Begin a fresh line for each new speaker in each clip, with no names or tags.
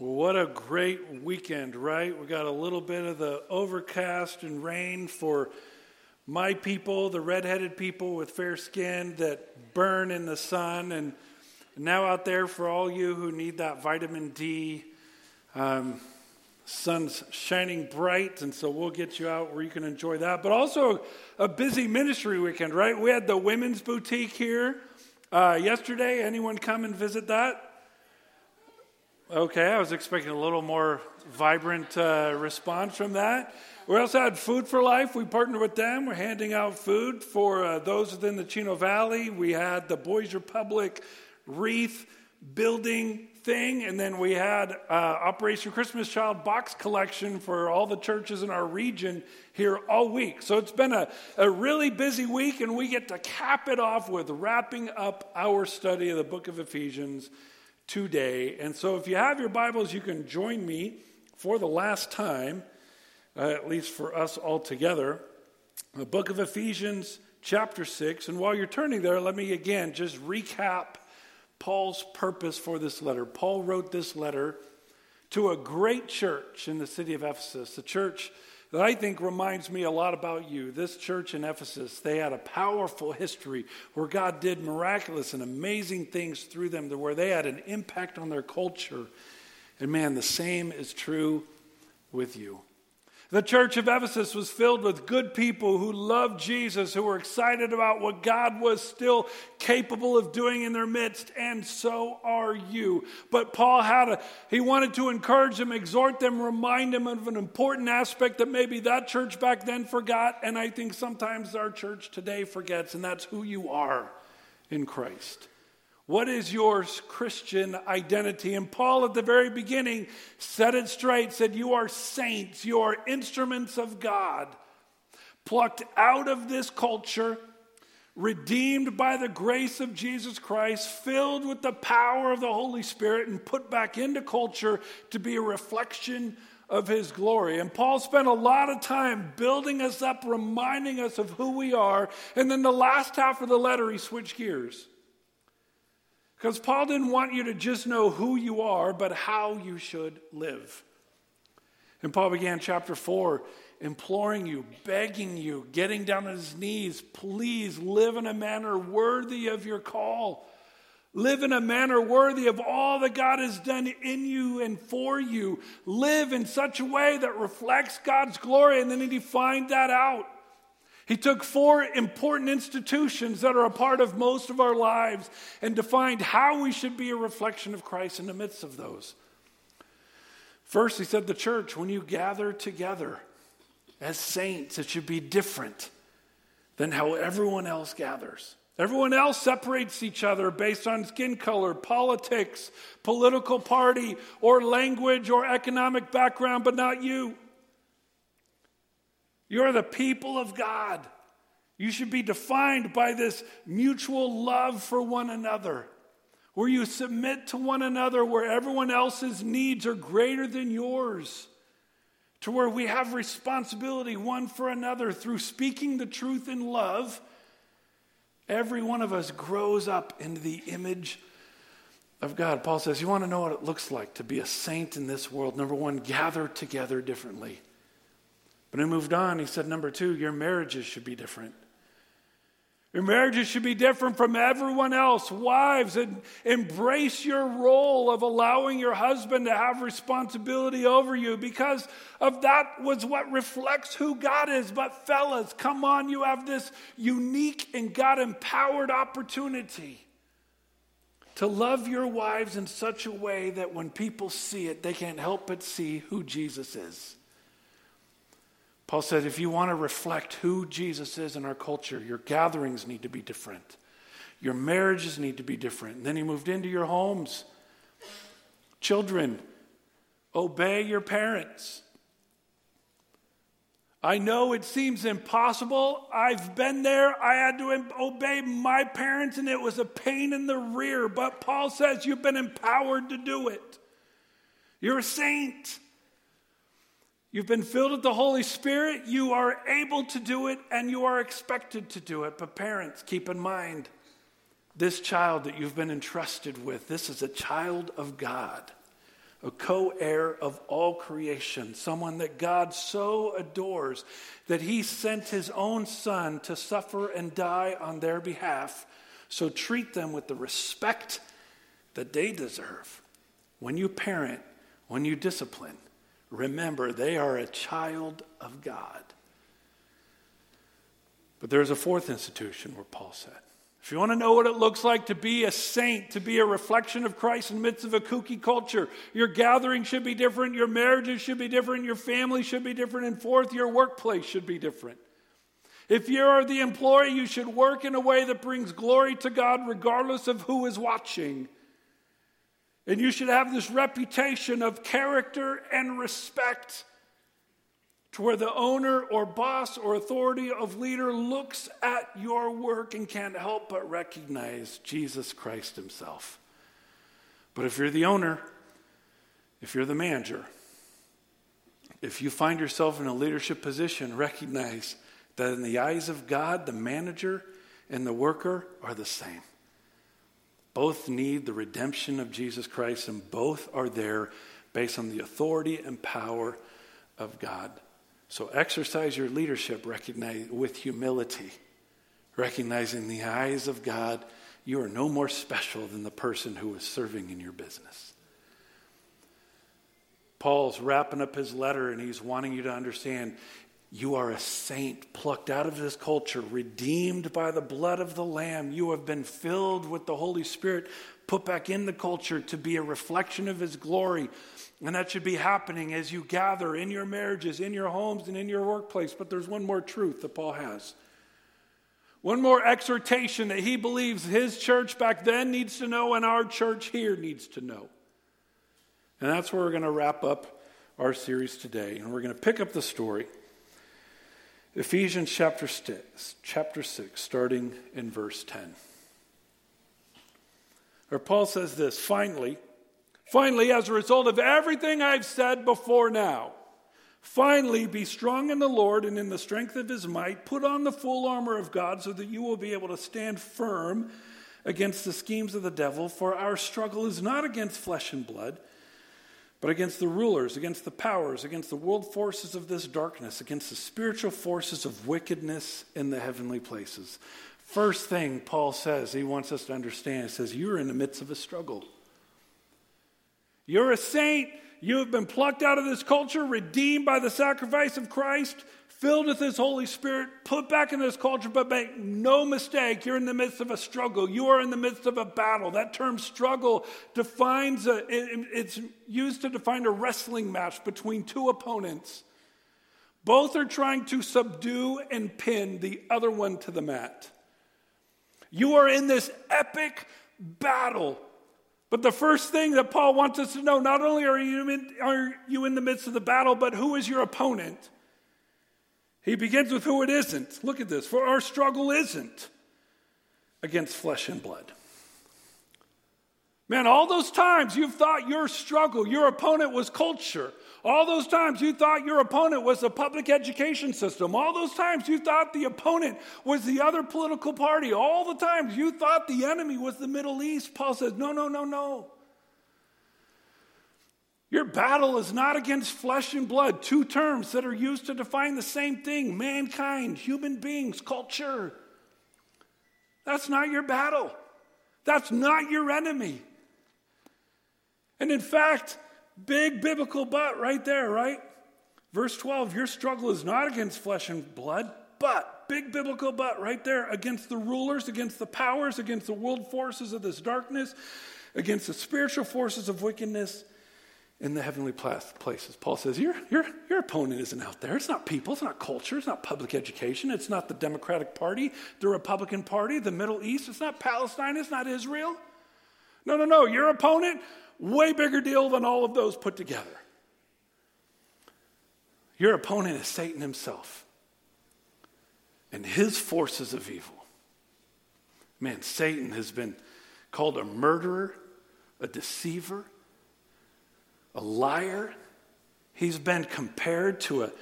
What a great weekend, right? We got a little bit of the overcast and rain for my people, the redheaded people with fair skin that burn in the sun, and now out there for all you who need that vitamin D. Um, sun's shining bright, and so we'll get you out where you can enjoy that. But also a busy ministry weekend, right? We had the women's boutique here uh, yesterday. Anyone come and visit that? Okay, I was expecting a little more vibrant uh, response from that. We also had Food for Life. We partnered with them. We're handing out food for uh, those within the Chino Valley. We had the Boys Republic wreath building thing, and then we had uh, Operation Christmas Child box collection for all the churches in our region here all week. So it's been a, a really busy week, and we get to cap it off with wrapping up our study of the book of Ephesians today. And so, if you have your Bibles, you can join me for the last time, uh, at least for us all together, the book of Ephesians, chapter 6. And while you're turning there, let me again just recap Paul's purpose for this letter. Paul wrote this letter to a great church in the city of Ephesus, a church that I think reminds me a lot about you. This church in Ephesus, they had a powerful history where God did miraculous and amazing things through them, to where they had an impact on their culture. And man, the same is true with you. The church of Ephesus was filled with good people who loved Jesus, who were excited about what God was still capable of doing in their midst, and so are you. But Paul had a, he wanted to encourage them, exhort them, remind them of an important aspect that maybe that church back then forgot, and I think sometimes our church today forgets, and that's who you are in Christ. What is your Christian identity? And Paul, at the very beginning, set it straight, said, You are saints, you are instruments of God, plucked out of this culture, redeemed by the grace of Jesus Christ, filled with the power of the Holy Spirit, and put back into culture to be a reflection of his glory. And Paul spent a lot of time building us up, reminding us of who we are. And then the last half of the letter, he switched gears. Because Paul didn't want you to just know who you are, but how you should live. And Paul began chapter 4 imploring you, begging you, getting down on his knees, please live in a manner worthy of your call. Live in a manner worthy of all that God has done in you and for you. Live in such a way that reflects God's glory. And then he defined that out. He took four important institutions that are a part of most of our lives and defined how we should be a reflection of Christ in the midst of those. First, he said the church, when you gather together as saints, it should be different than how everyone else gathers. Everyone else separates each other based on skin color, politics, political party, or language or economic background, but not you. You're the people of God. You should be defined by this mutual love for one another, where you submit to one another, where everyone else's needs are greater than yours, to where we have responsibility one for another through speaking the truth in love. Every one of us grows up into the image of God. Paul says, You want to know what it looks like to be a saint in this world? Number one, gather together differently. But he moved on. He said, number two, your marriages should be different. Your marriages should be different from everyone else. Wives, and embrace your role of allowing your husband to have responsibility over you because of that was what reflects who God is. But fellas, come on, you have this unique and God empowered opportunity to love your wives in such a way that when people see it, they can't help but see who Jesus is. Paul said, if you want to reflect who Jesus is in our culture, your gatherings need to be different. Your marriages need to be different. And then he moved into your homes. Children, obey your parents. I know it seems impossible. I've been there. I had to obey my parents, and it was a pain in the rear. But Paul says you've been empowered to do it. You're a saint. You've been filled with the Holy Spirit. You are able to do it and you are expected to do it. But, parents, keep in mind this child that you've been entrusted with, this is a child of God. a co heir of all creation, someone that God so adores that he sent his own son to suffer and die on their behalf. So treat them with the respect that they deserve. When you parent, when you discipline, remember they are a child of God. But there's a fourth institution where Paul said, if you want to know what it looks like to be a saint, to be a reflection of Christ in the midst of a kooky culture, your gathering should be different, your marriages should be different, your family should be different, and fourth, your workplace should be different. If you're the employee, you should work in a way that brings glory to God regardless of who is watching. And you should have this reputation of character and respect to where the owner or boss or authority of leader looks at your work and can't help but recognize Jesus Christ himself. But if you're the owner, if you're the manager, if you find yourself in a leadership position, recognize that in the eyes of God, the manager and the worker are the same. Both need the redemption of Jesus Christ, and both are there based on the authority and power of God. So exercise your leadership recognize, with humility, recognizing the eyes of God, you are no more special than the person who is serving in your business. Paul's wrapping up his letter and he's wanting you to understand you are a saint plucked out of this culture, redeemed by the blood of the Lamb. You have been filled with the Holy Spirit, put back in the culture to be a reflection of His glory. And that should be happening as you gather in your marriages, in your homes, and in your workplace. But there's one more truth that Paul has. One more exhortation that he believes his church back then needs to know and our church here needs to know. And that's where we're going to wrap up our series today. And we're going to pick up the story. Ephesians chapter 6, chapter 6, starting in verse 10. Where Paul says this finally, Finally, as a result of everything I've said before now, finally be strong in the Lord and in the strength of his might. Put on the full armor of God so that you will be able to stand firm against the schemes of the devil. For our struggle is not against flesh and blood, but against the rulers, against the powers, against the world forces of this darkness, against the spiritual forces of wickedness in the heavenly places. First thing Paul says, he wants us to understand, he says, You're in the midst of a struggle. You're a saint. You have been plucked out of this culture, redeemed by the sacrifice of Christ, filled with His Holy Spirit, put back in this culture, but make no mistake, you're in the midst of a struggle. You are in the midst of a battle. That term struggle defines, a, it, it's used to define a wrestling match between two opponents. Both are trying to subdue and pin the other one to the mat. You are in this epic battle but the first thing that Paul wants us to know not only are you, in, are you in the midst of the battle, but who is your opponent? He begins with who it isn't. Look at this. For our struggle isn't against flesh and blood. Man, all those times you've thought your struggle, your opponent was culture. All those times you thought your opponent was the public education system. All those times you thought the opponent was the other political party. All the times you thought the enemy was the Middle East. Paul says, no, no, no, no. Your battle is not against flesh and blood, two terms that are used to define the same thing mankind, human beings, culture. That's not your battle. That's not your enemy. And in fact, big biblical but right there, right? Verse 12, your struggle is not against flesh and blood, but, big biblical but right there, against the rulers, against the powers, against the world forces of this darkness, against the spiritual forces of wickedness in the heavenly places. Paul says, your, your, your opponent isn't out there. It's not people, it's not culture, it's not public education, it's not the Democratic Party, the Republican Party, the Middle East, it's not Palestine, it's not Israel. No, no, no. Your opponent Way bigger deal than all of those put together. Your opponent is Satan himself and his forces of evil. Man, Satan has been called a murderer, a deceiver, a liar. He's been compared to a,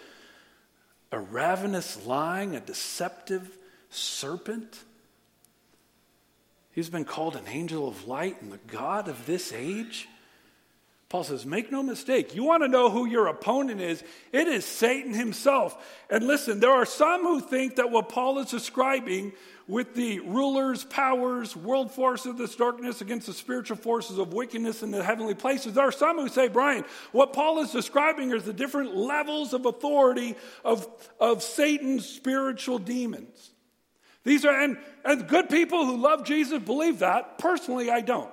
a ravenous, lying, a deceptive serpent. He's been called an angel of light and the God of this age. Paul says, make no mistake. You want to know who your opponent is? It is Satan himself. And listen, there are some who think that what Paul is describing with the rulers, powers, world forces of this darkness against the spiritual forces of wickedness in the heavenly places. There are some who say, Brian, what Paul is describing is the different levels of authority of, of Satan's spiritual demons. These are, and, and good people who love Jesus believe that. Personally, I don't.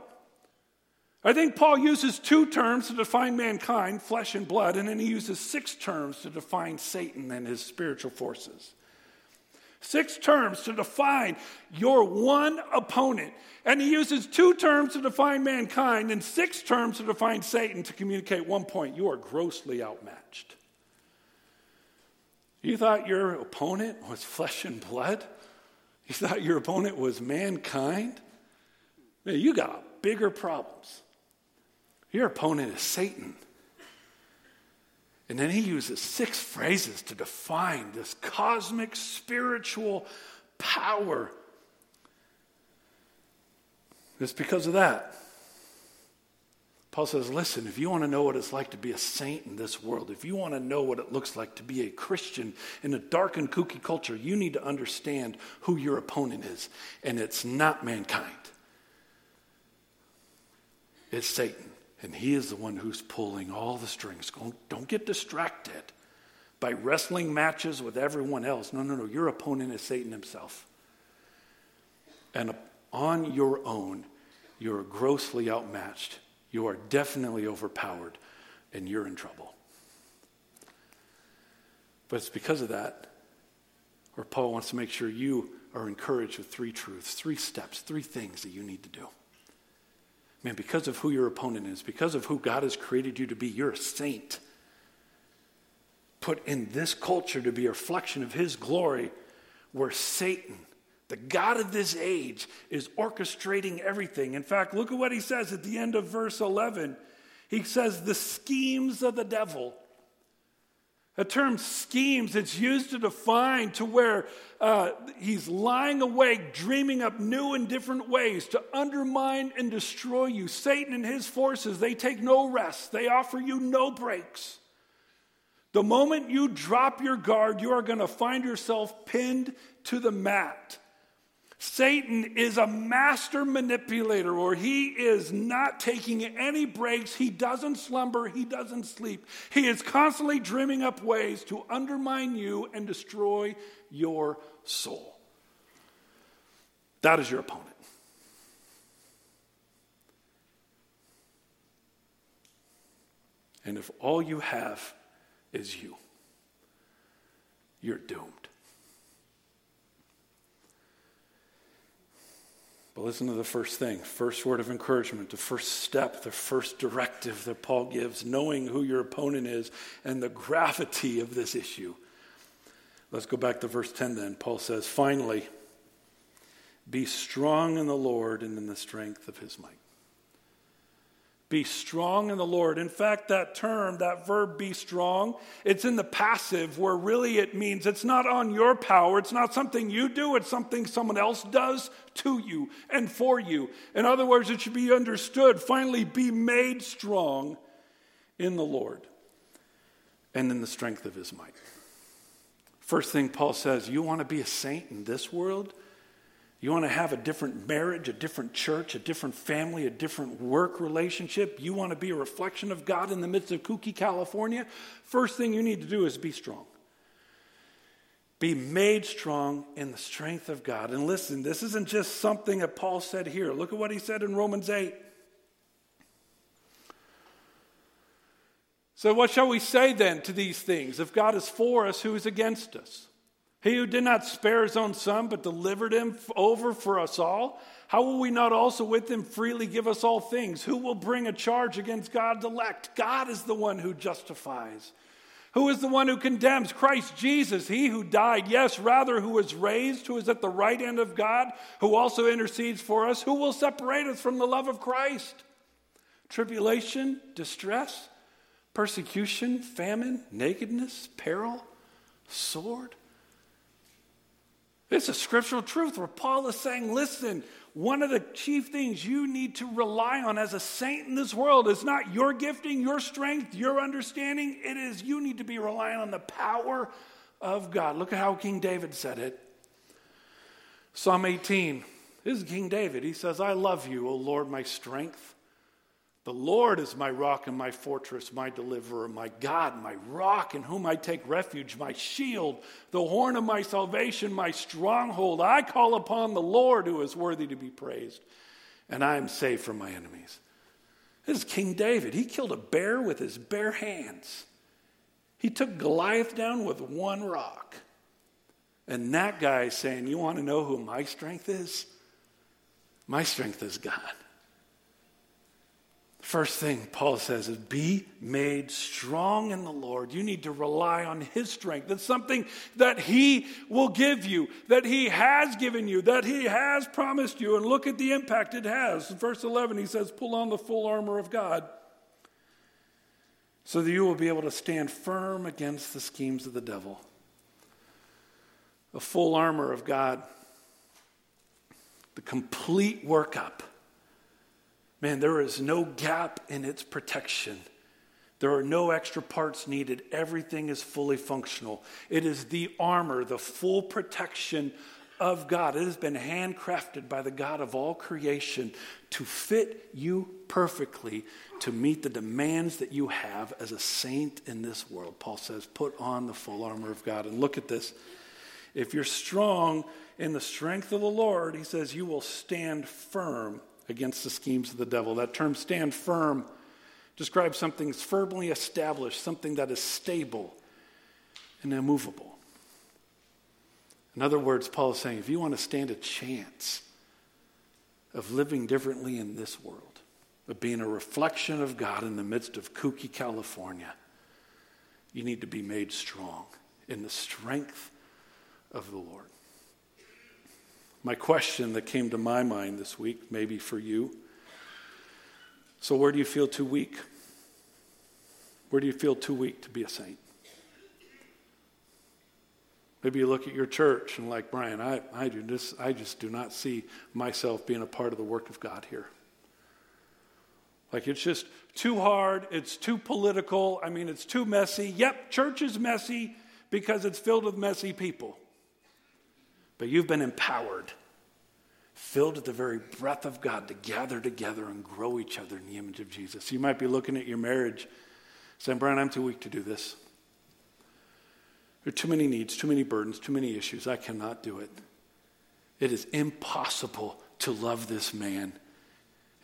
I think Paul uses two terms to define mankind, flesh and blood, and then he uses six terms to define Satan and his spiritual forces. Six terms to define your one opponent. And he uses two terms to define mankind and six terms to define Satan to communicate one point you are grossly outmatched. You thought your opponent was flesh and blood? You thought your opponent was mankind? Man, you got bigger problems. Your opponent is Satan. And then he uses six phrases to define this cosmic spiritual power. It's because of that. Paul says, listen, if you want to know what it's like to be a saint in this world, if you want to know what it looks like to be a Christian in a dark and kooky culture, you need to understand who your opponent is. And it's not mankind, it's Satan. And he is the one who's pulling all the strings. Don't get distracted by wrestling matches with everyone else. No, no, no. Your opponent is Satan himself. And on your own, you're grossly outmatched. You are definitely overpowered, and you're in trouble. But it's because of that where Paul wants to make sure you are encouraged with three truths, three steps, three things that you need to do. Man, because of who your opponent is, because of who God has created you to be, you're a saint. Put in this culture to be a reflection of His glory, where Satan, the God of this age, is orchestrating everything. In fact, look at what he says at the end of verse 11. He says, The schemes of the devil a term schemes, it's used to define to where uh, he's lying awake, dreaming up new and different ways to undermine and destroy you. Satan and his forces, they take no rest, they offer you no breaks. The moment you drop your guard, you are going to find yourself pinned to the mat. Satan is a master manipulator, or he is not taking any breaks. He doesn't slumber, he doesn't sleep. He is constantly dreaming up ways to undermine you and destroy your soul. That is your opponent. And if all you have is you, you're doomed. But listen to the first thing, first word of encouragement, the first step, the first directive that Paul gives, knowing who your opponent is and the gravity of this issue. Let's go back to verse 10 then. Paul says, Finally, be strong in the Lord and in the strength of his might. Be strong in the Lord. In fact, that term, that verb be strong, it's in the passive where really it means it's not on your power. It's not something you do, it's something someone else does to you and for you. In other words, it should be understood. Finally, be made strong in the Lord and in the strength of his might. First thing Paul says, you want to be a saint in this world? You want to have a different marriage, a different church, a different family, a different work relationship? You want to be a reflection of God in the midst of kooky California? First thing you need to do is be strong. Be made strong in the strength of God. And listen, this isn't just something that Paul said here. Look at what he said in Romans 8. So, what shall we say then to these things? If God is for us, who is against us? He who did not spare his own son, but delivered him over for us all, how will we not also with him freely give us all things? Who will bring a charge against God's elect? God is the one who justifies. Who is the one who condemns? Christ Jesus, he who died, yes, rather, who was raised, who is at the right hand of God, who also intercedes for us. Who will separate us from the love of Christ? Tribulation, distress, persecution, famine, nakedness, peril, sword. It's a scriptural truth where Paul is saying, listen, one of the chief things you need to rely on as a saint in this world is not your gifting, your strength, your understanding. It is you need to be relying on the power of God. Look at how King David said it. Psalm 18. This is King David. He says, I love you, O Lord, my strength. The Lord is my rock and my fortress, my deliverer, my God, my rock in whom I take refuge, my shield, the horn of my salvation, my stronghold. I call upon the Lord who is worthy to be praised, and I am safe from my enemies. This is King David. He killed a bear with his bare hands. He took Goliath down with one rock. And that guy is saying, You want to know who my strength is? My strength is God. First thing Paul says is be made strong in the Lord. You need to rely on his strength. It's something that he will give you, that he has given you, that he has promised you. And look at the impact it has. In verse 11, he says, Pull on the full armor of God so that you will be able to stand firm against the schemes of the devil. The full armor of God, the complete workup Man, there is no gap in its protection. There are no extra parts needed. Everything is fully functional. It is the armor, the full protection of God. It has been handcrafted by the God of all creation to fit you perfectly to meet the demands that you have as a saint in this world. Paul says, put on the full armor of God. And look at this. If you're strong in the strength of the Lord, he says, you will stand firm against the schemes of the devil. That term stand firm describes something that's firmly established, something that is stable and immovable. In other words, Paul is saying if you want to stand a chance of living differently in this world, of being a reflection of God in the midst of kooky California, you need to be made strong in the strength of the Lord. My question that came to my mind this week, maybe for you. So, where do you feel too weak? Where do you feel too weak to be a saint? Maybe you look at your church and, like Brian, I, I, do this, I just do not see myself being a part of the work of God here. Like it's just too hard, it's too political, I mean, it's too messy. Yep, church is messy because it's filled with messy people but you've been empowered, filled with the very breath of God to gather together and grow each other in the image of Jesus. You might be looking at your marriage saying, Brian, I'm too weak to do this. There are too many needs, too many burdens, too many issues. I cannot do it. It is impossible to love this man.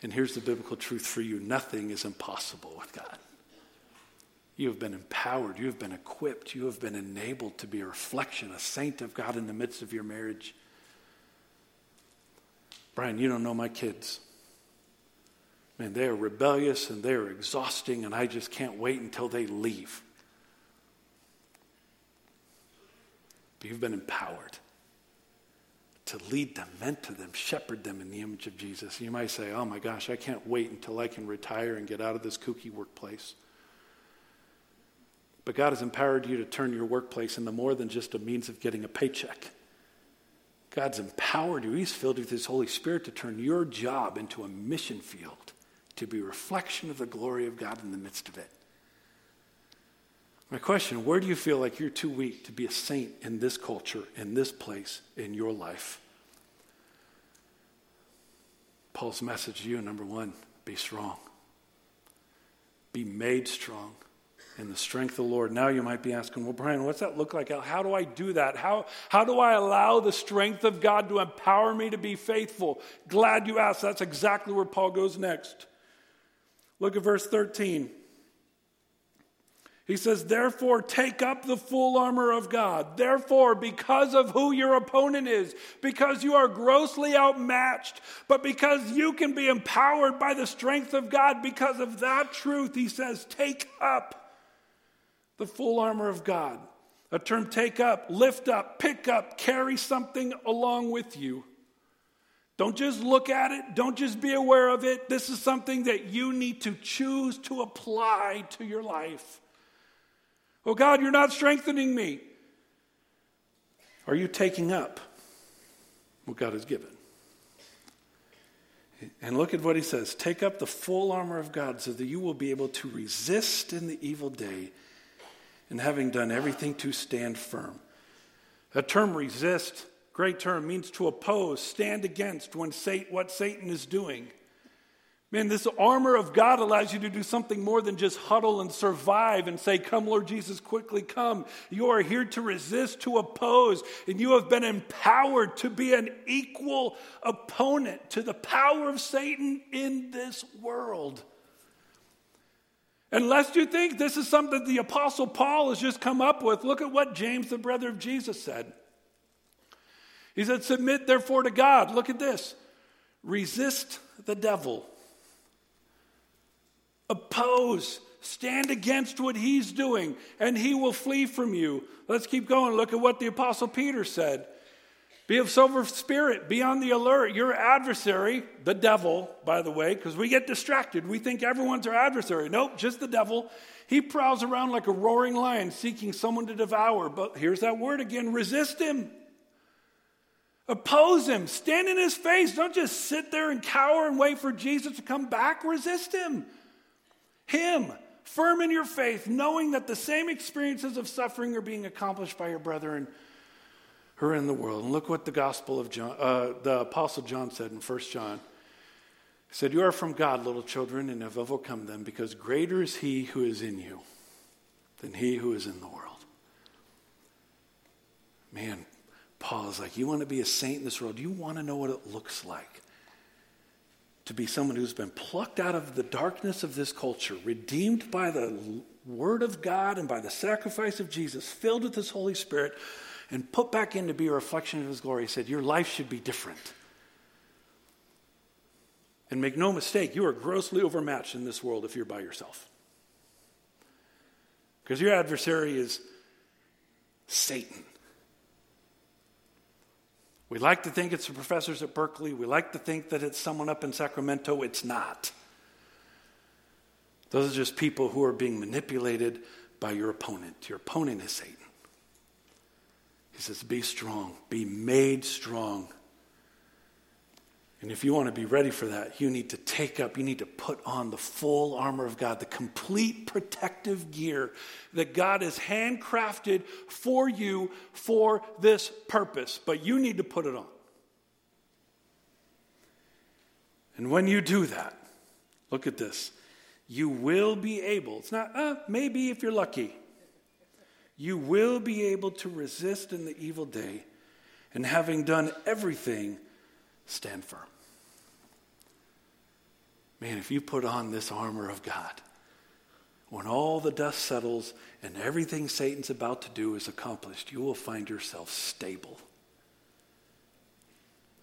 And here's the biblical truth for you nothing is impossible with God. You have been empowered. You have been equipped. You have been enabled to be a reflection, a saint of God in the midst of your marriage. Brian, you don't know my kids. Man, they are rebellious and they are exhausting, and I just can't wait until they leave. But you've been empowered to lead them, mentor them, shepherd them in the image of Jesus. You might say, Oh my gosh, I can't wait until I can retire and get out of this kooky workplace. But God has empowered you to turn your workplace into more than just a means of getting a paycheck. God's empowered you. He's filled you with His Holy Spirit to turn your job into a mission field, to be a reflection of the glory of God in the midst of it. My question where do you feel like you're too weak to be a saint in this culture, in this place, in your life? Paul's message to you, number one, be strong. Be made strong in the strength of the Lord. Now you might be asking, well, Brian, what's that look like? How do I do that? How, how do I allow the strength of God to empower me to be faithful? Glad you asked. That's exactly where Paul goes next. Look at verse 13. He says, Therefore, take up the full armor of God. Therefore, because of who your opponent is, because you are grossly outmatched, but because you can be empowered by the strength of God, because of that truth, he says, Take up the full armor of God. A term take up, lift up, pick up, carry something along with you. Don't just look at it, don't just be aware of it. This is something that you need to choose to apply to your life. Oh God, you're not strengthening me. Are you taking up what God has given. And look at what he says Take up the full armor of God so that you will be able to resist in the evil day, and having done everything to stand firm. That term resist, great term, means to oppose, stand against when Satan, what Satan is doing. Man, this armor of God allows you to do something more than just huddle and survive and say, Come, Lord Jesus, quickly come. You are here to resist, to oppose, and you have been empowered to be an equal opponent to the power of Satan in this world. And lest you think this is something the Apostle Paul has just come up with, look at what James, the brother of Jesus, said. He said, Submit therefore to God. Look at this resist the devil Oppose. Stand against what he's doing, and he will flee from you. Let's keep going. Look at what the Apostle Peter said. Be of sober spirit, be on the alert. Your adversary, the devil, by the way, because we get distracted. We think everyone's our adversary. Nope, just the devil. He prowls around like a roaring lion seeking someone to devour. But here's that word again resist him. Oppose him. Stand in his face. Don't just sit there and cower and wait for Jesus to come back. Resist him. Him, firm in your faith, knowing that the same experiences of suffering are being accomplished by your brethren who are in the world. And look what the Gospel of John, uh, the Apostle John said in 1 John. He said, You are from God, little children, and have overcome them, because greater is he who is in you than he who is in the world. Man, Paul is like, You want to be a saint in this world? You want to know what it looks like to be someone who's been plucked out of the darkness of this culture, redeemed by the Word of God and by the sacrifice of Jesus, filled with His Holy Spirit, and put back in to be a reflection of His glory. He said, Your life should be different. And make no mistake, you are grossly overmatched in this world if you're by yourself. Because your adversary is Satan. We like to think it's the professors at Berkeley. We like to think that it's someone up in Sacramento. It's not. Those are just people who are being manipulated by your opponent. Your opponent is Satan. He says, Be strong, be made strong and if you want to be ready for that, you need to take up, you need to put on the full armor of God, the complete protective gear that God has handcrafted for you for this purpose. But you need to put it on. And when you do that, look at this. You will be able, it's not, uh, maybe if you're lucky, you will be able to resist in the evil day, and having done everything, stand firm. Man, if you put on this armor of God, when all the dust settles and everything Satan's about to do is accomplished, you will find yourself stable,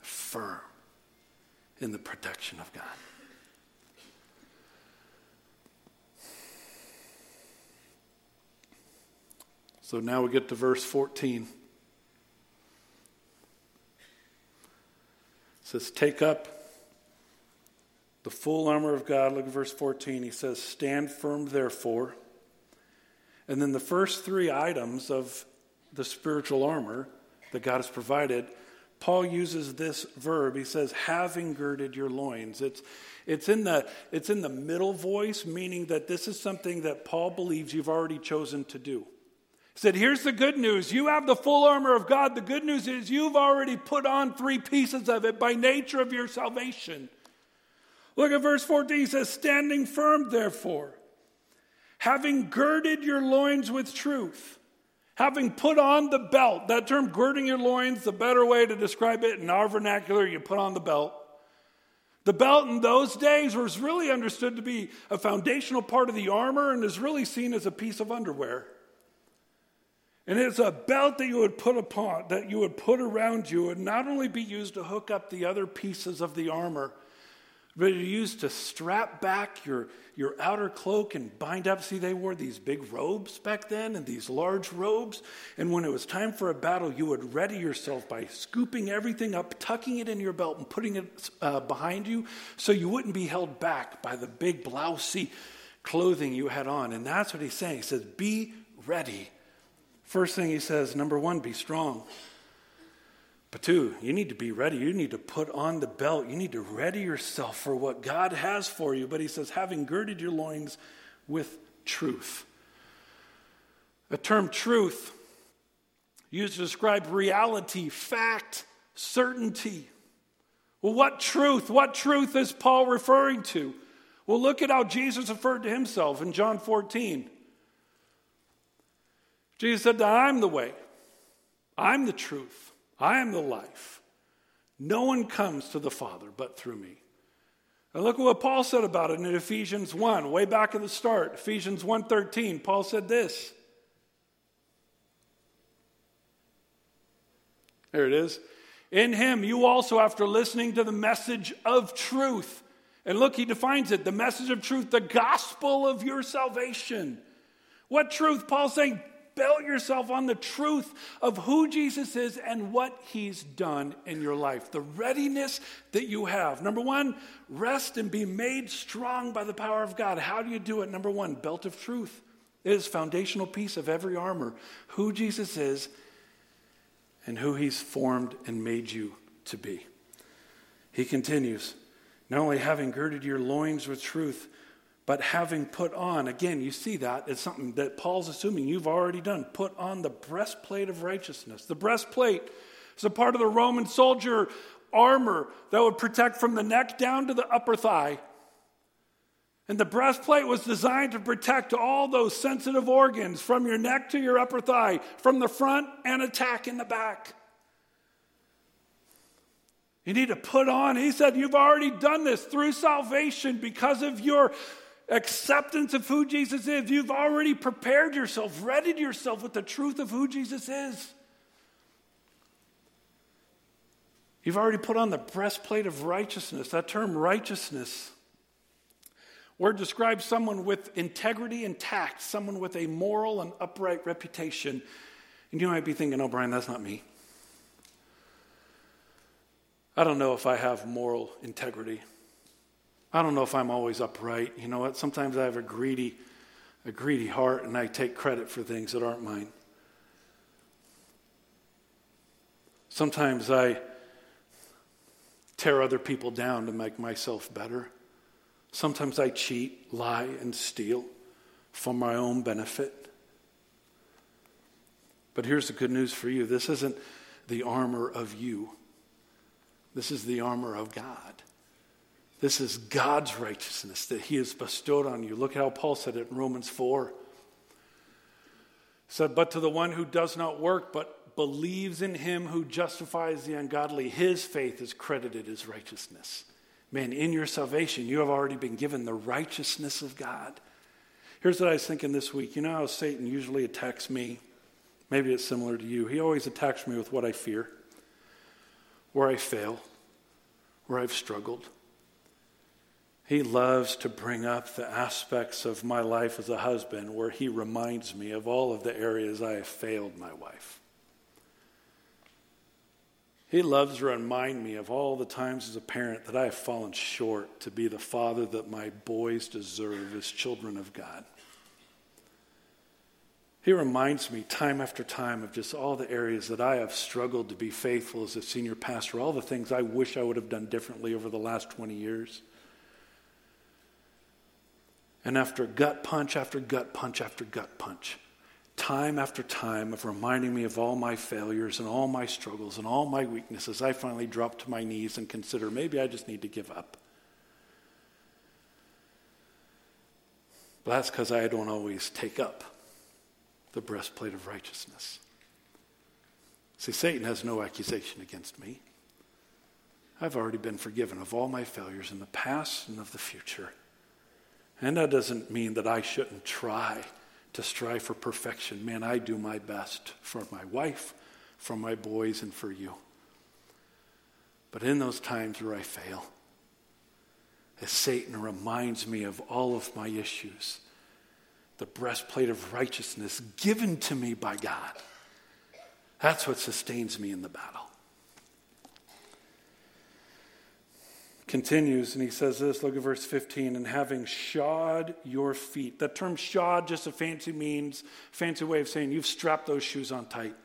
firm in the protection of God. So now we get to verse 14. It says, Take up the full armor of God. Look at verse 14. He says, Stand firm, therefore. And then the first three items of the spiritual armor that God has provided, Paul uses this verb. He says, having girded your loins. It's, it's, in the, it's in the middle voice, meaning that this is something that Paul believes you've already chosen to do. Said, Here's the good news. You have the full armor of God. The good news is you've already put on three pieces of it by nature of your salvation. Look at verse 14. He says, Standing firm, therefore, having girded your loins with truth, having put on the belt. That term, girding your loins, the better way to describe it in our vernacular, you put on the belt. The belt in those days was really understood to be a foundational part of the armor and is really seen as a piece of underwear. And it's a belt that you would put upon, that you would put around you, and not only be used to hook up the other pieces of the armor, but used to strap back your, your outer cloak and bind up. See, they wore these big robes back then and these large robes. And when it was time for a battle, you would ready yourself by scooping everything up, tucking it in your belt, and putting it uh, behind you so you wouldn't be held back by the big blousey clothing you had on. And that's what he's saying. He says, Be ready. First thing he says, number one, be strong. But two, you need to be ready. You need to put on the belt. You need to ready yourself for what God has for you. But he says, having girded your loins with truth. The term truth used to describe reality, fact, certainty. Well, what truth? What truth is Paul referring to? Well, look at how Jesus referred to himself in John 14. Jesus said I'm the way, I'm the truth, I am the life. No one comes to the Father but through me. And look at what Paul said about it in Ephesians 1, way back at the start. Ephesians 1:13, Paul said this. There it is. In him, you also, after listening to the message of truth, and look, he defines it the message of truth, the gospel of your salvation. What truth? Paul's saying, belt yourself on the truth of who Jesus is and what he's done in your life. The readiness that you have. Number one, rest and be made strong by the power of God. How do you do it? Number one, belt of truth. It is foundational piece of every armor. Who Jesus is and who He's formed and made you to be. He continues, not only having girded your loins with truth, but having put on, again, you see that, it's something that Paul's assuming you've already done. Put on the breastplate of righteousness. The breastplate is a part of the Roman soldier armor that would protect from the neck down to the upper thigh. And the breastplate was designed to protect all those sensitive organs from your neck to your upper thigh, from the front and attack in the back. You need to put on, he said, you've already done this through salvation because of your acceptance of who Jesus is. You've already prepared yourself, readied yourself with the truth of who Jesus is. You've already put on the breastplate of righteousness. That term righteousness Word describes someone with integrity and tact, someone with a moral and upright reputation. And you might be thinking, oh, Brian, that's not me. I don't know if I have moral integrity. I don't know if I'm always upright. You know what? Sometimes I have a greedy, a greedy heart and I take credit for things that aren't mine. Sometimes I tear other people down to make myself better. Sometimes I cheat, lie, and steal for my own benefit. But here's the good news for you this isn't the armor of you, this is the armor of God. This is God's righteousness that He has bestowed on you. Look how Paul said it in Romans 4. said, But to the one who does not work, but believes in him who justifies the ungodly, his faith is credited as righteousness. Man, in your salvation, you have already been given the righteousness of God. Here's what I was thinking this week. You know how Satan usually attacks me? Maybe it's similar to you. He always attacks me with what I fear, where I fail, where I've struggled. He loves to bring up the aspects of my life as a husband where he reminds me of all of the areas I have failed my wife. He loves to remind me of all the times as a parent that I have fallen short to be the father that my boys deserve as children of God. He reminds me time after time of just all the areas that I have struggled to be faithful as a senior pastor, all the things I wish I would have done differently over the last 20 years. And after gut punch after gut punch after gut punch, time after time of reminding me of all my failures and all my struggles and all my weaknesses, I finally drop to my knees and consider maybe I just need to give up. But that's because I don't always take up the breastplate of righteousness. See, Satan has no accusation against me. I've already been forgiven of all my failures in the past and of the future. And that doesn't mean that I shouldn't try to strive for perfection. Man, I do my best for my wife, for my boys, and for you. But in those times where I fail, as Satan reminds me of all of my issues, the breastplate of righteousness given to me by God, that's what sustains me in the battle. Continues and he says this look at verse 15 and having shod your feet that term shod just a fancy means fancy way of saying you've strapped those shoes on tight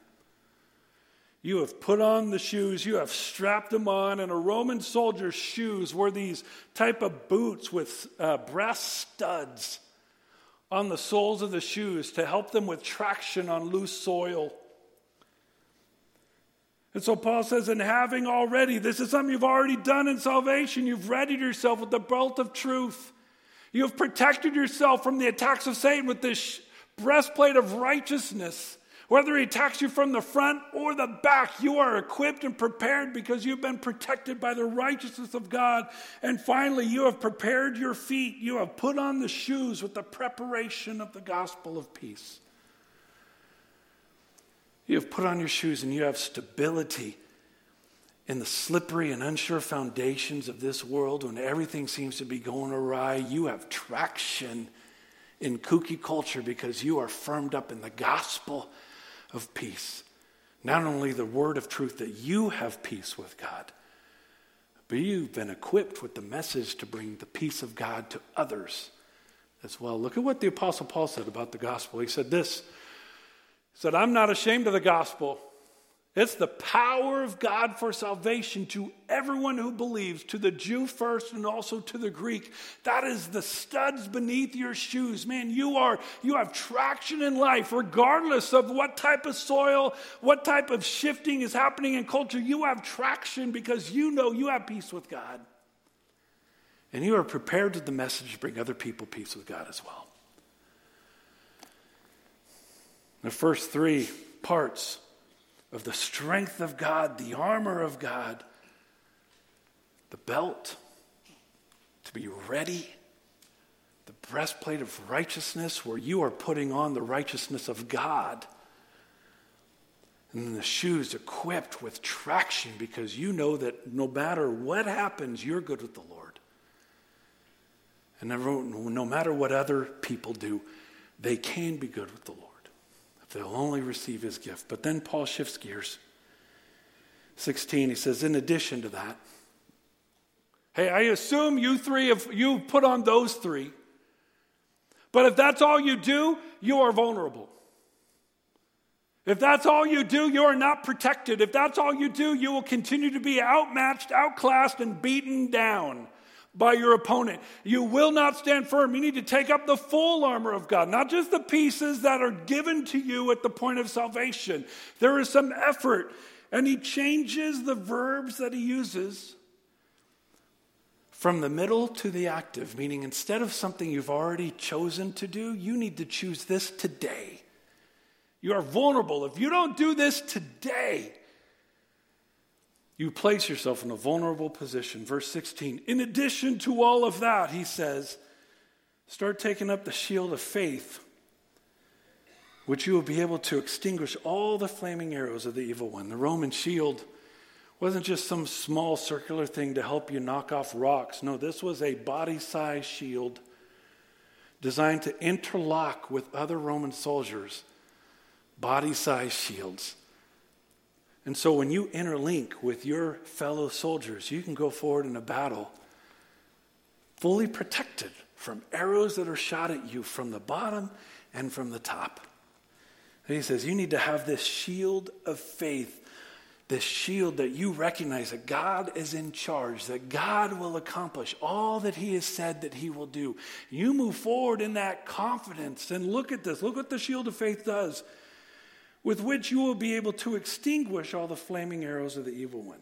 You have put on the shoes, you have strapped them on, and a Roman soldier's shoes were these type of boots with uh, brass studs on the soles of the shoes to help them with traction on loose soil. And so Paul says, and having already, this is something you've already done in salvation, you've readied yourself with the belt of truth. You have protected yourself from the attacks of Satan with this breastplate of righteousness. Whether he attacks you from the front or the back, you are equipped and prepared because you've been protected by the righteousness of God. And finally, you have prepared your feet. You have put on the shoes with the preparation of the gospel of peace. You have put on your shoes and you have stability in the slippery and unsure foundations of this world when everything seems to be going awry. You have traction in kooky culture because you are firmed up in the gospel of peace. Not only the word of truth that you have peace with God, but you've been equipped with the message to bring the peace of God to others as well. Look at what the Apostle Paul said about the gospel. He said this said, I'm not ashamed of the gospel. It's the power of God for salvation to everyone who believes, to the Jew first and also to the Greek. That is the studs beneath your shoes. Man, you are you have traction in life regardless of what type of soil, what type of shifting is happening in culture. You have traction because you know you have peace with God. And you are prepared to the message to bring other people peace with God as well. The first three parts of the strength of God, the armor of God, the belt to be ready, the breastplate of righteousness where you are putting on the righteousness of God. And then the shoes equipped with traction because you know that no matter what happens, you're good with the Lord. And no matter what other people do, they can be good with the Lord. They'll only receive his gift. But then Paul shifts gears. 16, he says, in addition to that, hey, I assume you three have you put on those three. But if that's all you do, you are vulnerable. If that's all you do, you are not protected. If that's all you do, you will continue to be outmatched, outclassed, and beaten down by your opponent. You will not stand firm. You need to take up the full armor of God, not just the pieces that are given to you at the point of salvation. There is some effort, and he changes the verbs that he uses from the middle to the active, meaning instead of something you've already chosen to do, you need to choose this today. You are vulnerable. If you don't do this today, you place yourself in a vulnerable position. Verse 16. In addition to all of that, he says, start taking up the shield of faith, which you will be able to extinguish all the flaming arrows of the evil one. The Roman shield wasn't just some small circular thing to help you knock off rocks. No, this was a body sized shield designed to interlock with other Roman soldiers' body sized shields. And so when you interlink with your fellow soldiers, you can go forward in a battle fully protected from arrows that are shot at you from the bottom and from the top. And he says, You need to have this shield of faith, this shield that you recognize that God is in charge, that God will accomplish all that he has said that he will do. You move forward in that confidence. And look at this. Look what the shield of faith does with which you will be able to extinguish all the flaming arrows of the evil one.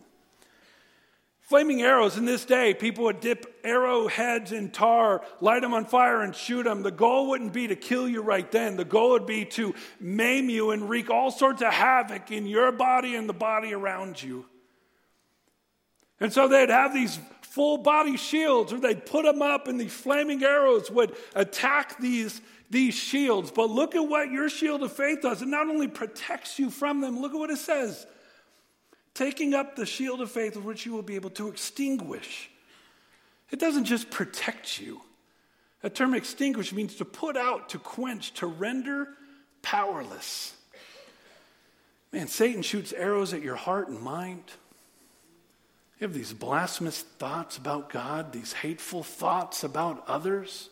Flaming arrows in this day, people would dip arrowheads in tar, light them on fire, and shoot them. The goal wouldn't be to kill you right then. The goal would be to maim you and wreak all sorts of havoc in your body and the body around you. And so they'd have these full body shields, or they'd put them up, and these flaming arrows would attack these these shields. But look at what your shield of faith does. It not only protects you from them, look at what it says taking up the shield of faith with which you will be able to extinguish. It doesn't just protect you. The term extinguish means to put out, to quench, to render powerless. Man, Satan shoots arrows at your heart and mind. You have these blasphemous thoughts about God, these hateful thoughts about others.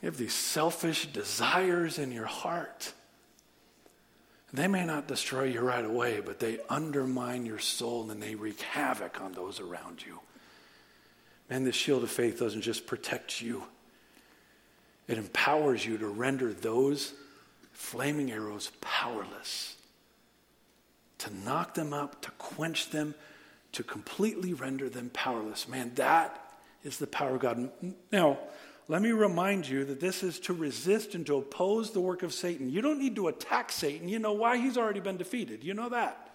You have these selfish desires in your heart. They may not destroy you right away, but they undermine your soul and they wreak havoc on those around you. Man, the shield of faith doesn't just protect you, it empowers you to render those flaming arrows powerless, to knock them up, to quench them, to completely render them powerless. Man, that is the power of God. Now, let me remind you that this is to resist and to oppose the work of Satan. You don't need to attack Satan. You know why? He's already been defeated. You know that.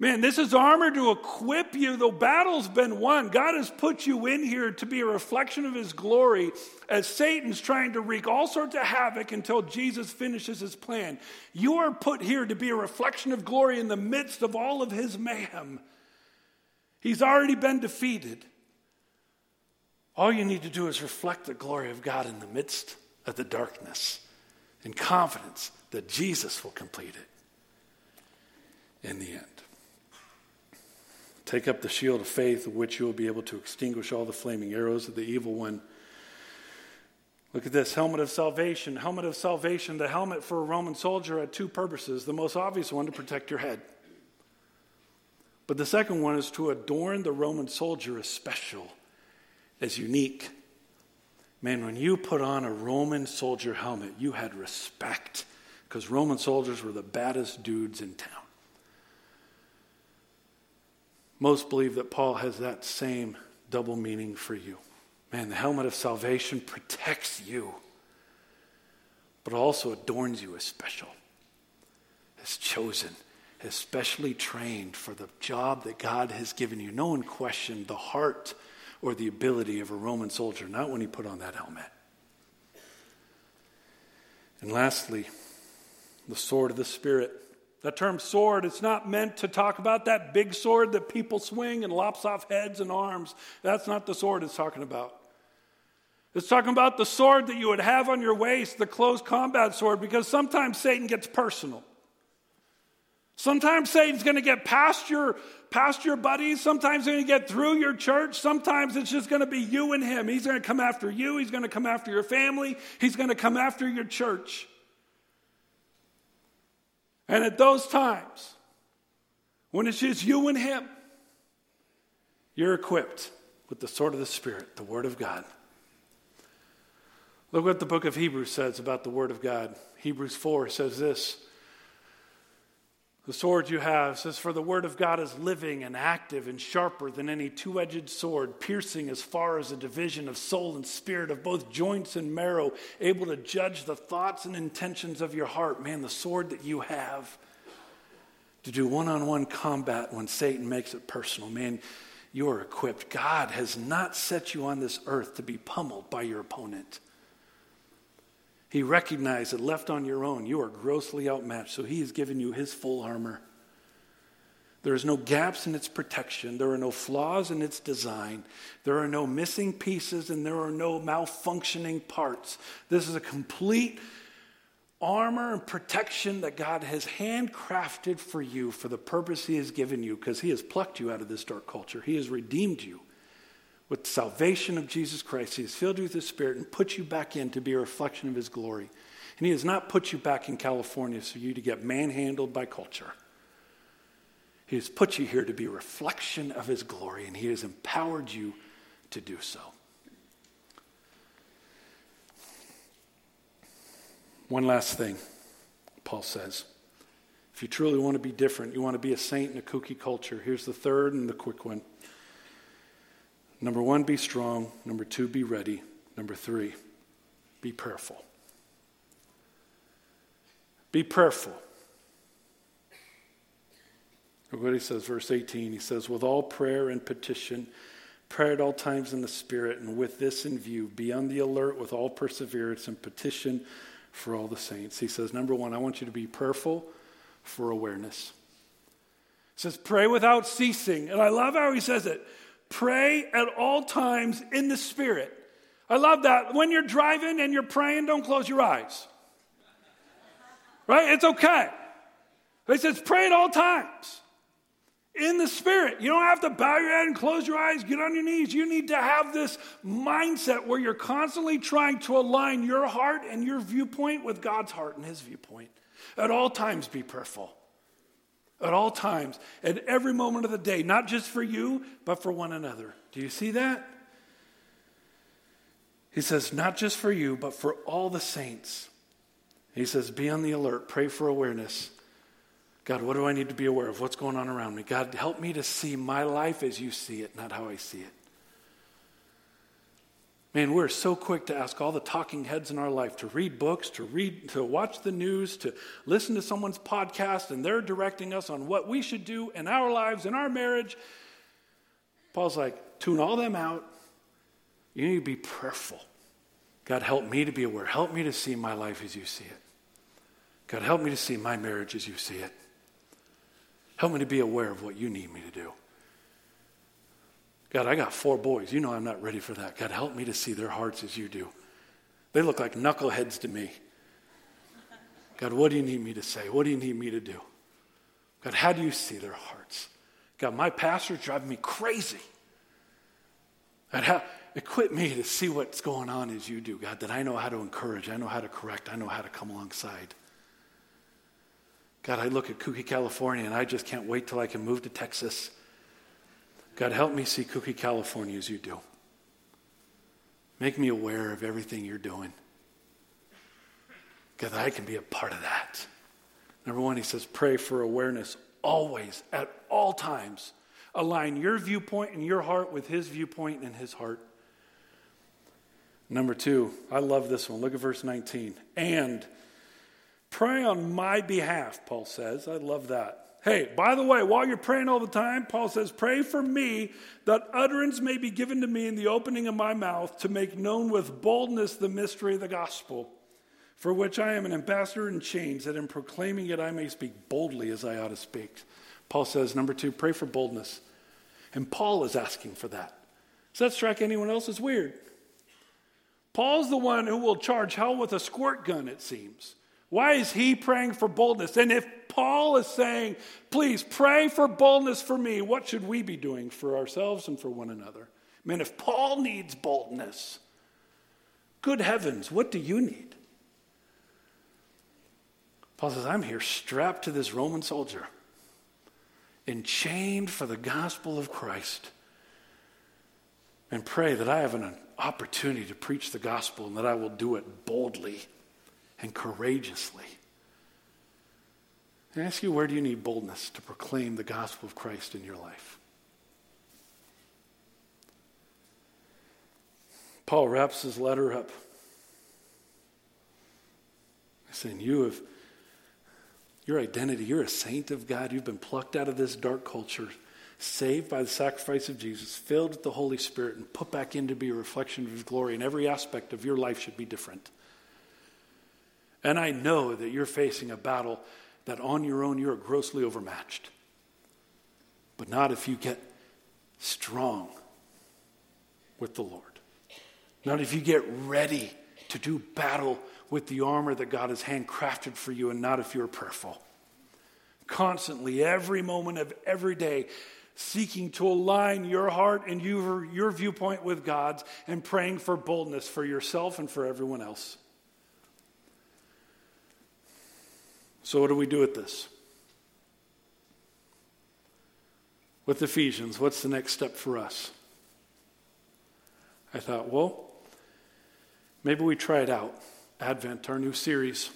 Man, this is armor to equip you. The battle's been won. God has put you in here to be a reflection of his glory as Satan's trying to wreak all sorts of havoc until Jesus finishes his plan. You are put here to be a reflection of glory in the midst of all of his mayhem. He's already been defeated. All you need to do is reflect the glory of God in the midst of the darkness in confidence that Jesus will complete it in the end. Take up the shield of faith, with which you will be able to extinguish all the flaming arrows of the evil one. Look at this helmet of salvation. Helmet of salvation. The helmet for a Roman soldier had two purposes. The most obvious one to protect your head. But the second one is to adorn the Roman soldier as special, as unique. Man, when you put on a Roman soldier helmet, you had respect because Roman soldiers were the baddest dudes in town. Most believe that Paul has that same double meaning for you. Man, the helmet of salvation protects you, but also adorns you as special, as chosen, as specially trained for the job that God has given you. No one questioned the heart or the ability of a Roman soldier, not when he put on that helmet. And lastly, the sword of the Spirit. The term sword, it's not meant to talk about that big sword that people swing and lops off heads and arms. That's not the sword it's talking about. It's talking about the sword that you would have on your waist, the close combat sword, because sometimes Satan gets personal. Sometimes Satan's going to get past your, past your buddies. Sometimes he's going to get through your church. Sometimes it's just going to be you and him. He's going to come after you. He's going to come after your family. He's going to come after your church. And at those times, when it's just you and Him, you're equipped with the sword of the Spirit, the Word of God. Look what the book of Hebrews says about the Word of God. Hebrews 4 says this the sword you have says, For the word of God is living and active and sharper than any two edged sword, piercing as far as a division of soul and spirit, of both joints and marrow, able to judge the thoughts and intentions of your heart. Man, the sword that you have to do one on one combat when Satan makes it personal. Man, you are equipped. God has not set you on this earth to be pummeled by your opponent. He recognized that left on your own, you are grossly outmatched, so he has given you his full armor. There is no gaps in its protection. There are no flaws in its design. There are no missing pieces and there are no malfunctioning parts. This is a complete armor and protection that God has handcrafted for you for the purpose He has given you because He has plucked you out of this dark culture. He has redeemed you with the salvation of Jesus Christ. He has filled you with His Spirit and put you back in to be a reflection of His glory. And He has not put you back in California for you to get manhandled by culture. He has put you here to be a reflection of His glory, and He has empowered you to do so. One last thing, Paul says. If you truly want to be different, you want to be a saint in a kooky culture, here's the third and the quick one. Number one, be strong. Number two, be ready. Number three, be prayerful. Be prayerful. Look what he says, verse 18. He says, With all prayer and petition, pray at all times in the Spirit, and with this in view, be on the alert with all perseverance and petition for all the saints. He says, Number one, I want you to be prayerful for awareness. He says, Pray without ceasing. And I love how he says it. Pray at all times in the Spirit. I love that. When you're driving and you're praying, don't close your eyes. Right? It's okay. He says, pray at all times in the Spirit. You don't have to bow your head and close your eyes, get on your knees. You need to have this mindset where you're constantly trying to align your heart and your viewpoint with God's heart and His viewpoint. At all times, be prayerful. At all times, at every moment of the day, not just for you, but for one another. Do you see that? He says, not just for you, but for all the saints. He says, be on the alert, pray for awareness. God, what do I need to be aware of? What's going on around me? God, help me to see my life as you see it, not how I see it. Man, we're so quick to ask all the talking heads in our life to read books, to read, to watch the news, to listen to someone's podcast, and they're directing us on what we should do in our lives, in our marriage. Paul's like, tune all them out. You need to be prayerful. God, help me to be aware. Help me to see my life as you see it. God, help me to see my marriage as you see it. Help me to be aware of what you need me to do. God, I got four boys. You know I'm not ready for that. God, help me to see their hearts as you do. They look like knuckleheads to me. God, what do you need me to say? What do you need me to do? God, how do you see their hearts? God, my pastor's driving me crazy. God, how, equip me to see what's going on as you do, God, that I know how to encourage, I know how to correct, I know how to come alongside. God, I look at Kooky, California, and I just can't wait till I can move to Texas God, help me see Kooky, California as you do. Make me aware of everything you're doing. God, I can be a part of that. Number one, he says, pray for awareness always, at all times. Align your viewpoint and your heart with his viewpoint and his heart. Number two, I love this one. Look at verse 19. And pray on my behalf, Paul says. I love that. Hey, by the way, while you're praying all the time, Paul says, Pray for me that utterance may be given to me in the opening of my mouth to make known with boldness the mystery of the gospel, for which I am an ambassador in chains, that in proclaiming it I may speak boldly as I ought to speak. Paul says, Number two, pray for boldness. And Paul is asking for that. Does that strike anyone else as weird? Paul's the one who will charge hell with a squirt gun, it seems. Why is he praying for boldness? And if Paul is saying, please pray for boldness for me, what should we be doing for ourselves and for one another? I mean, if Paul needs boldness, good heavens, what do you need? Paul says, I'm here strapped to this Roman soldier, enchained for the gospel of Christ, and pray that I have an opportunity to preach the gospel and that I will do it boldly and courageously. I ask you, where do you need boldness to proclaim the gospel of Christ in your life? Paul wraps his letter up saying, You have your identity, you're a saint of God. You've been plucked out of this dark culture, saved by the sacrifice of Jesus, filled with the Holy Spirit, and put back in to be a reflection of His glory. And every aspect of your life should be different. And I know that you're facing a battle that on your own you're grossly overmatched. But not if you get strong with the Lord. Not if you get ready to do battle with the armor that God has handcrafted for you, and not if you're prayerful. Constantly, every moment of every day, seeking to align your heart and your, your viewpoint with God's and praying for boldness for yourself and for everyone else. So, what do we do with this? With Ephesians, what's the next step for us? I thought, well, maybe we try it out. Advent, our new series,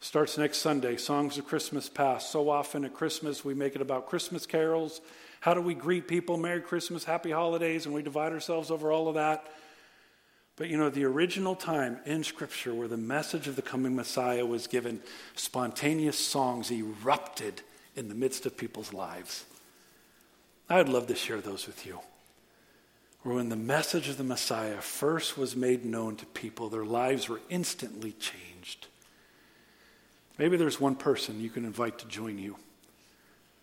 starts next Sunday. Songs of Christmas Past. So often at Christmas, we make it about Christmas carols. How do we greet people? Merry Christmas, Happy Holidays, and we divide ourselves over all of that. But you know, the original time in Scripture where the message of the coming Messiah was given, spontaneous songs erupted in the midst of people's lives. I would love to share those with you. Where when the message of the Messiah first was made known to people, their lives were instantly changed. Maybe there's one person you can invite to join you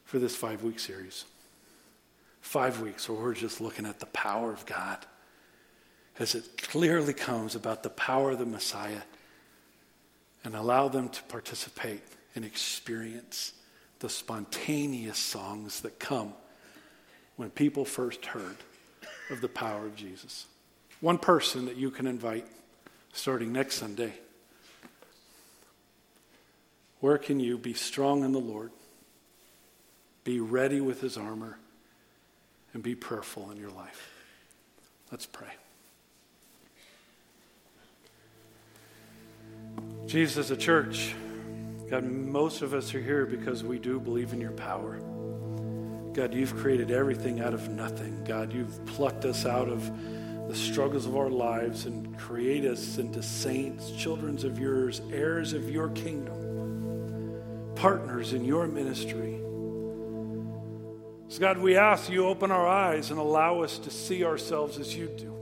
for this five week series. Five weeks where we're just looking at the power of God as it clearly comes about the power of the Messiah and allow them to participate and experience the spontaneous songs that come when people first heard of the power of Jesus. One person that you can invite starting next Sunday Where can you be strong in the Lord, be ready with his armor, and be prayerful in your life? Let's pray. Jesus, a church, God, most of us are here because we do believe in your power. God, you've created everything out of nothing. God, you've plucked us out of the struggles of our lives and create us into saints, children of yours, heirs of your kingdom partners in your ministry. So, God, we ask you open our eyes and allow us to see ourselves as you do.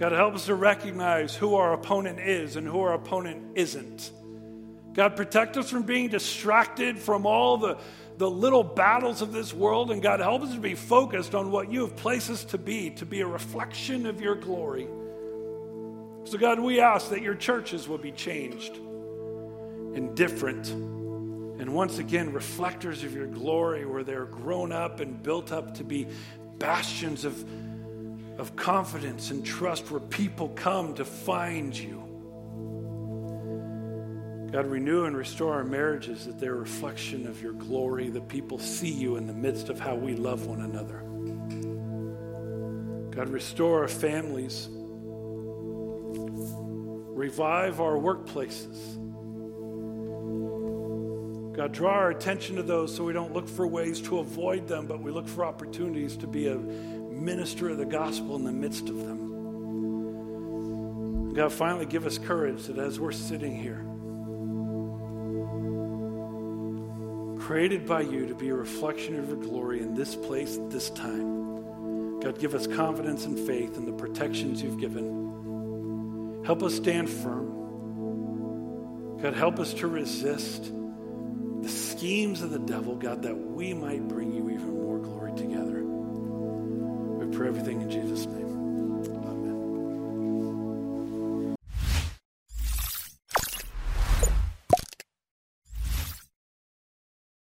God, help us to recognize who our opponent is and who our opponent isn't. God, protect us from being distracted from all the, the little battles of this world. And God, help us to be focused on what you have placed us to be, to be a reflection of your glory. So, God, we ask that your churches will be changed and different. And once again, reflectors of your glory, where they're grown up and built up to be bastions of, of confidence and trust, where people come to find you. God, renew and restore our marriages that they're a reflection of your glory, that people see you in the midst of how we love one another. God, restore our families. Revive our workplaces. God, draw our attention to those so we don't look for ways to avoid them, but we look for opportunities to be a minister of the gospel in the midst of them. God, finally give us courage that as we're sitting here, created by you to be a reflection of your glory in this place this time, God, give us confidence and faith in the protections you've given. Help us stand firm. God, help us to resist the schemes of the devil, God, that we might bring you pray everything in Jesus'.